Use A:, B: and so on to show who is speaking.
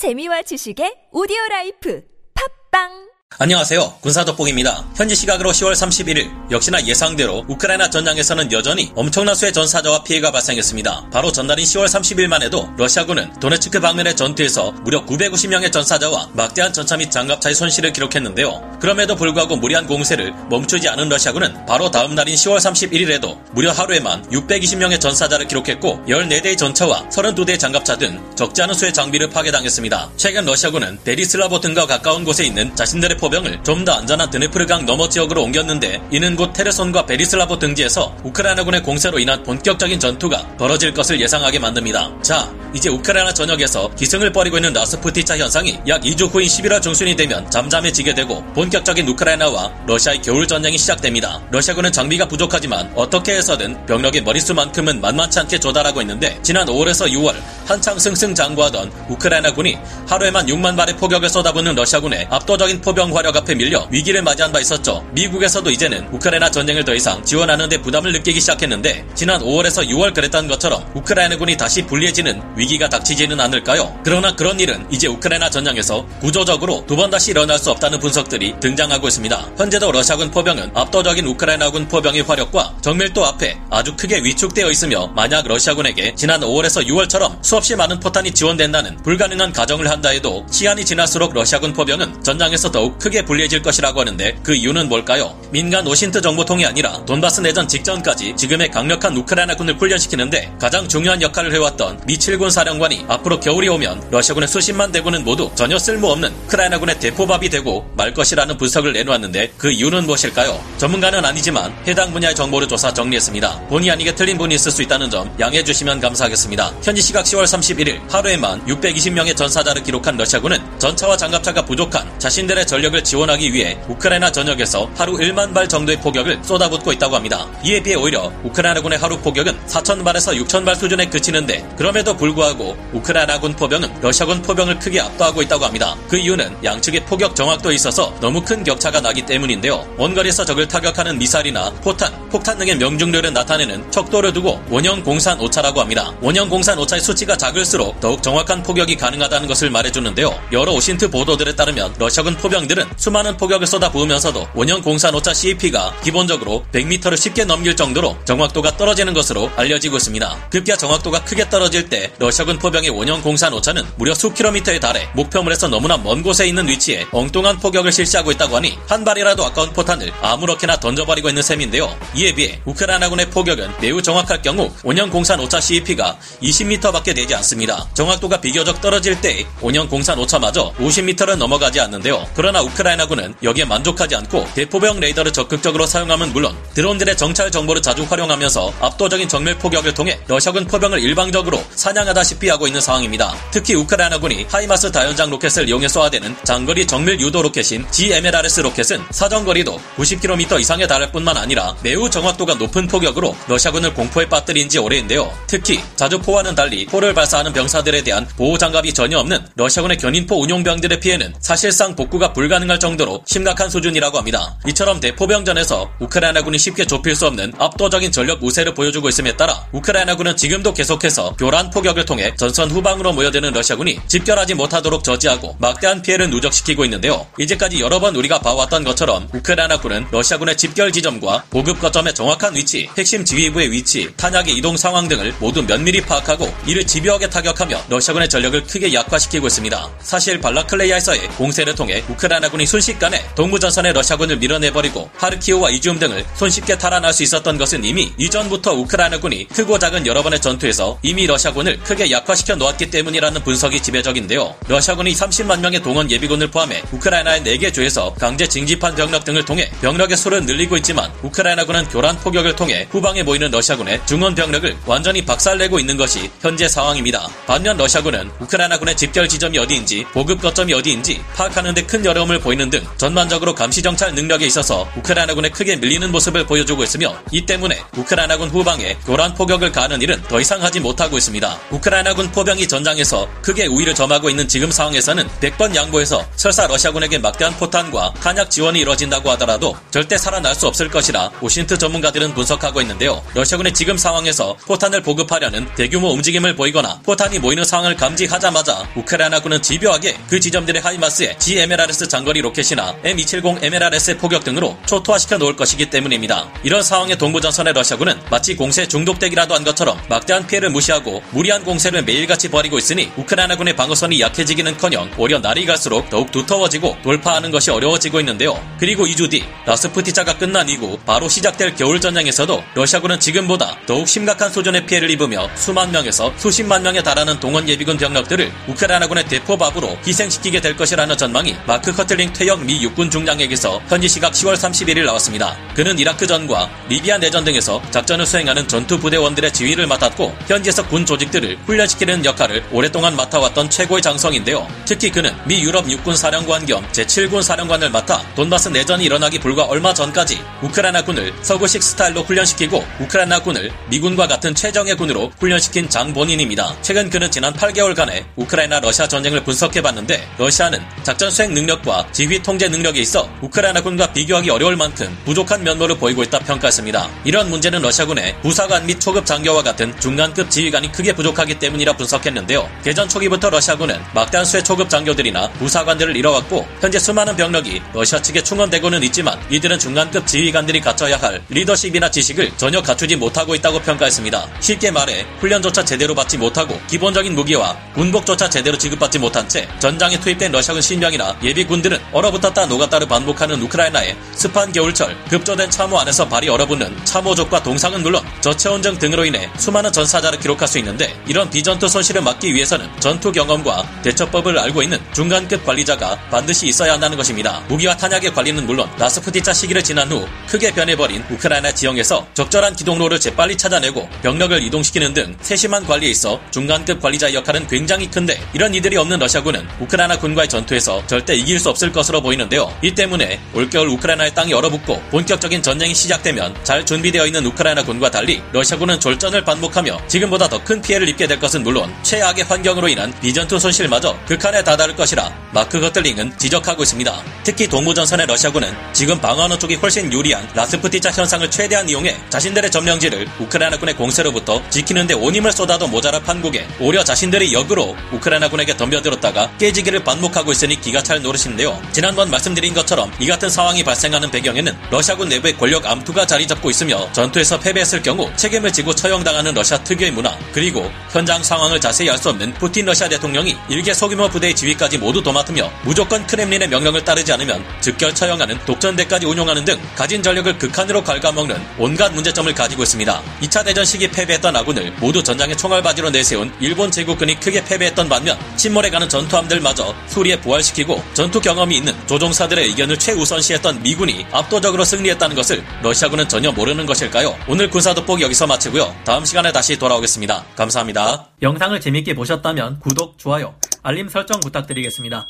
A: 재미와 지식의 오디오 라이프. 팟빵
B: 안녕하세요. 군사돋보기입니다. 현지 시각으로 10월 31일 역시나 예상대로 우크라이나 전장에서는 여전히 엄청난 수의 전사자와 피해가 발생했습니다. 바로 전날인 10월 30일만 해도 러시아군은 도네츠크 방면의 전투에서 무려 950명의 전사자와 막대한 전차 및 장갑차의 손실을 기록했는데요. 그럼에도 불구하고 무리한 공세를 멈추지 않은 러시아군은 바로 다음 날인 10월 31일에도 무려 하루에만 620명의 전사자를 기록했고 14대의 전차와 32대의 장갑차 등 적지 않은 수의 장비를 파괴당했습니다. 최근 러시아군은 베리슬라우 등과 가까운 곳에 있는 자신들의 포병을 좀 더 안전한 드네프르강 너머 지역으로 옮겼는데 이는 곧 헤르손과 베리슬라우 등지에서 우크라이나군의 공세로 인한 본격적인 전투가 벌어질 것을 예상하게 만듭니다. 자, 이제 우크라이나 전역에서 기승을 벌이고 있는 라스푸티차 현상이 약 2주 후인 11월 중순이 되면 잠잠해지게 되고 본격적인 우크라이나와 러시아의 겨울 전쟁이 시작됩니다. 러시아군은 장비가 부족하지만 어떻게 해서든 병력의 머릿수만큼은 만만치 않게 조달하고 있는데 지난 5월에서 6월 한창 승승장구하던 우크라이나군이 하루에만 6만 발의 포격을 쏟아붓는 러시아군의 압도적인 포병 화력 앞에 밀려 위기를 맞이한 바 있었죠. 미국에서도 이제는 우크라이나 전쟁을 더 이상 지원하는 데 부담을 느끼기 시작했는데 지난 5월에서 6월 그랬던 것처럼 우크라이나군이 다시 불리해지는 위기가 닥치지는 않을까요? 그러나 그런 일은 이제 우크라이나 전장에서 구조적으로 두 번 다시 일어날 수 없다는 분석들이 등장하고 있습니다. 현재도 러시아군 포병은 압도적인 우크라이나군 포병의 화력과 정밀도 앞에 아주 크게 위축되어 있으며 만약 러시아군에게 지난 5월에서 6월처럼 수없이 많은 포탄이 지원된다는 불가능한 가정을 한다 해도 시간이 지날수록 러시아군 포병은 전장에서 더욱 크게 불리해질 것이라고 하는데 그 이유는 뭘까요? 민간 오신트 정보통이 아니라 돈바스 내전 직전까지 지금의 강력한 우크라이나군을 훈련시키는데 가장 중요한 역할을 해왔던 미7군 사령관이 앞으로 겨울이 오면 러시아군의 수십만 대군은 모두 전혀 쓸모없는 우크라이나군의 대포밥이 되고 말 것이라는 분석을 내놓았는데 그 이유는 무엇일까요? 전문가는 아니지만 해당 분야의 정보를 조사 정리했습니다. 본의 아니게 틀린 분이 있을 수 있다는 점 양해해 주시면 감사하겠습니다. 현지 시각 10월 31일 하루에만 620명의 전사자를 기록한 러시아군은 전차와 장갑차가 부족한 자신들의 전력을 지원하기 위해 우크라이나 전역에서 하루 1만 발 정도의 포격을 쏟아붓고 있다고 합니다. 이에 비해 오히려 우크라이나군의 하루 포격은 4천 발에서 6천 발 수준에 그치는데 그럼에도 불구하고 우크라이나군 포병은 러시아군 포병을 크게 압도하고 있다고 합니다. 그 이유는 양측의 포격 정확도에 있어서 너무 큰 격차가 나기 때문인데요. 원거리에서 적을 타격하는 미사일이나 포탄, 폭탄 등의 명중률을 나타내는 척도를 두고 원형 공산 오차라고 합니다. 원형 공산 오차의 수치가 작을수록 더욱 정확한 포격이 가능하다는 것을 말해주는데요. 여러 OSINT 보도들에 따르면 러시아군 포병들은 수많은 포격을 쏟아부으면서도 원형 공산 오차 CEP가 기본적으로 100m를 쉽게 넘길 정도로 정확도가 떨어지는 것으로 알려지고 있습니다. 급기야 정확도가 크게 떨어질 때 러시아군 포병의 원형 공산 오차는 무려 수 킬로미터에 달해 목표물에서 너무나 먼 곳에 있는 위치에 엉뚱한 포격을 실시하고 있다고 하니 한 발이라도 아까운 포탄을 아무렇게나 던져버리고 있는 셈인데요. 이에 비해 우크라이나군의 포격은 매우 정확할 경우 원형 공산 오차 CEP가 20m밖에 되지 않습니다. 정확도가 비교적 떨어질 때 원형 공산 오차마저 50m를 넘어가지 않는데요. 그러나 우크라이나군은 여기에 만족하지 않고 대포병 레이더를 적극적으로 사용함은 물론 드론들의 정찰 정보를 자주 활용하면서 압도적인 정밀 포격을 통해 러시아군 포병을 일방적으로 사냥하다시피 하고 있는 상황입니다. 특히 우크라이나군이 HIMARS 다연장 로켓을 이용해 쏘아대는 장거리 정밀 유도 로켓인 GMLRS 로켓은 사정거리도 90km 이상에 달할 뿐만 아니라 매우 정확도가 높은 포격으로 러시아군을 공포에 빠뜨린 지 오래인데요. 특히 자주포와는 달리 포를 발사하는 병사들에 대한 보호 장갑이 전혀 없는 러시아군의 견인포 운용병들의 피해는 사실상 복구가 불가능할 정도로 심각한 수준이라고 합니다. 이처럼 대포병전에서 우크라이나군이 쉽게 좁힐 수 없는 압도적인 전력 우세를 보여주고 있음에 따라 우크라이나군은 지금도 계속해서 교란 포격을 통해 전선 후방으로 모여드는 러시아군이 집결하지 못하도록 저지하고 막대한 피해를 누적시키고 있는데요. 이제까지 여러 번 우리가 봐왔던 것처럼 우크라이나군은 러시아군의 집결 지점과 보급 거점의 정확한 위치, 핵심 지휘부의 위치, 탄약의 이동 상황 등을 모두 면밀히 파악하고 이를 집요하게 타격하며 러시아군의 전력을 크게 약화시키고 있습니다. 사실 발라클레이아에서의 공세를 통해 우크라이나군이 순식간에 동부전선의 러시아군을 밀어내버리고 하르키우와 이지움 등을 손쉽게 탈환할 수 있었던 것은 이미 이전부터 우크라이나군이 크고 작은 여러 번의 전투에서 이미 러시아군을 크게 약화시켜 놓았기 때문이라는 분석이 지배적인데요. 러시아군이 30만 명의 동원 예비군을 포함해 우크라이나의 4개 주에서 강제 징집한 병력 등을 통해 병력의 수를 늘리고 있지만 우크라이나군은 교란 포격을 통해 후방에 모이는 러시아군의 증원 병력을 완전히 박살내고 있는 것이 현재 상황입니다. 반면 러시아군은 우크라이나군의 집결 지점이 어디인지 보급 거점이 어디인지 파악하는 데 큰 어려움을 위험을 보이는 등 전반적으로 감시 정찰 능력에 있어서 우크라이나군에 크게 밀리는 모습을 보여주고 있으며 이 때문에 우크라이나군 후방에 교란 포격을 가하는 일은 더 이상 하지 못하고 있습니다. 우크라이나군 포병이 전장에서 크게 우위를 점하고 있는 지금 상황에서는 100번 양보해서 설사 러시아군에게 막대한 포탄과 탄약 지원이 이뤄진다고 하더라도 절대 살아날 수 없을 것이라 OSINT 전문가들은 분석하고 있는데요. 러시아군이 지금 상황에서 포탄을 보급하려는 대규모 움직임을 보이거나 포탄이 모이는 상황을 감지하자마자 우크라이나군은 집요하게 그 지점들을 HIMARS의 GMLRS 장거리 로켓이나 M270 MLRS 포격 등으로 초토화시켜 놓을 것이기 때문입니다. 이런 상황에 동부전선의 러시아군은 마치 공세에 중독되기라도 한 것처럼 막대한 피해를 무시하고 무리한 공세를 매일같이 벌이고 있으니 우크라이나군의 방어선이 약해지기는커녕 오히려 날이 갈수록 더욱 두터워지고 돌파하는 것이 어려워지고 있는데요. 그리고 2주 뒤 라스푸티차가 끝난 이후 바로 시작될 겨울 전쟁에서도 러시아군은 지금보다 더욱 심각한 수준의 피해를 입으며 수만 명에서 수십만 명에 달하는 동원 예비군 병력들을 우크라이나군의 대포밥으로 희생시키게 될 것이라는 전망이 마크 허틀링 퇴역 미 육군 중장에게서 현지 시각 10월 31일 나왔습니다. 그는 이라크전과 리비아 내전 등에서 작전을 수행하는 전투 부대원들의 지휘를 맡았고 현지에서 군 조직들을 훈련시키는 역할을 오랫동안 맡아왔던 최고의 장성인데요. 특히 그는 미 유럽 육군 사령관 겸 제7군 사령관을 맡아 돈바스 내전이 일어나기 불과 얼마 전까지 우크라이나 군을 서구식 스타일로 훈련시키고 우크라이나 군을 미군과 같은 최정예 군으로 훈련시킨 장본인입니다. 최근 그는 지난 8개월간의 우크라이나 러시아 전쟁을 분석해봤는데 러시아는 작전 수행 능력과 지휘 통제 능력에 있어 우크라이나군과 비교하기 어려울 만큼 부족한 면모를 보이고 있다 평가했습니다. 이런 문제는 러시아군의 부사관 및 초급 장교와 같은 중간급 지휘관이 크게 부족하기 때문이라 분석했는데요. 개전 초기부터 러시아군은 막대한 수의 초급 장교들이나 부사관들을 잃어왔고 현재 수많은 병력이 러시아 측에 충원되고는 있지만 이들은 중간급 지휘관들이 갖춰야 할 리더십이나 지식을 전혀 갖추지 못하고 있다고 평가했습니다. 쉽게 말해 훈련조차 제대로 받지 못하고 기본적인 무기와 군복조차 제대로 지급받지 못한 채 전장에 투입된 러시아군 신병이나 예비군 들은 얼어붙었다 녹았다를 반복하는 우크라이나의 습한 겨울철 급조된 참호 안에서 발이 얼어붙는 참호족과 동상은 물론 저체온증 등으로 인해 수많은 전사자를 기록할 수 있는데 이런 비전투 손실을 막기 위해서는 전투 경험과 대처법을 알고 있는 중간급 관리자가 반드시 있어야 한다는 것입니다. 무기와 탄약의 관리는 물론 라스푸티차 시기를 지난 후 크게 변해버린 우크라이나 지형에서 적절한 기동로를 재빨리 찾아내고 병력을 이동시키는 등 세심한 관리에 있어 중간급 관리자의 역할은 굉장히 큰데 이런 이들이 없는 러시아군은 우크라이나 군과의 전투에서 절대 이길 수 없을 것으로 보이는데요. 이 때문에 올겨울 우크라이나의 땅이 얼어붙고 본격적인 전쟁이 시작되면 잘 준비되어 있는 우크라이나 군과 달리 러시아군은 졸전을 반복하며 지금보다 더 큰 피해를 입게 될 것은 물론 최악의 환경으로 인한 비전투 손실마저 극한에 다다를 것이라 마크 허틀링은 지적하고 있습니다. 특히 동부전선의 러시아군은 지금 방어하는 쪽이 훨씬 유리한 라스푸티차 현상을 최대한 이용해 자신들의 점령지를 우크라이나군의 공세로부터 지키는데 온 힘을 쏟아도 모자라 판국에 오히려 자신들의 역으로 우크라이나군에게 덤벼들었다가 깨지기를 반복하고 있으니 기가 찰 노릇인데 요. 지난번 말씀드린 것처럼 이 같은 상황이 발생하는 배경에는 러시아군 내부의 권력 암투가 자리 잡고 있으며 전투에서 패배했을 경우 책임을 지고 처형당하는 러시아 특유의 문화 그리고 현장 상황을 자세히 알 수 없는 푸틴 러시아 대통령이 일개 소규모 부대의 지휘까지 모두 도맡으며 무조건 크렘린의 명령을 따르지 않으면 즉결 처형하는 독전대까지 운용하는 등 가진 전력을 극한으로 갉아먹는 온갖 문제점을 가지고 있습니다. 2차 대전 시기 패배했던 아군을 모두 전장의 총알바지로 내세운 일본 제국군이 크게 패배했던 반면 침몰해가는 전투함들마저 수리에 부활시키고 전투 경험이 있는 조종사들의 의견을 최우선시했던 미군이 압도적으로 승리했다는 것을 러시아군은 전혀 모르는 것일까요? 오늘 군사 돋보기 여기서 마치고요. 다음 시간에 다시 돌아오겠습니다. 감사합니다.
C: 영상을 재밌게 보셨다면 구독, 좋아요, 알림 설정 부탁드리겠습니다.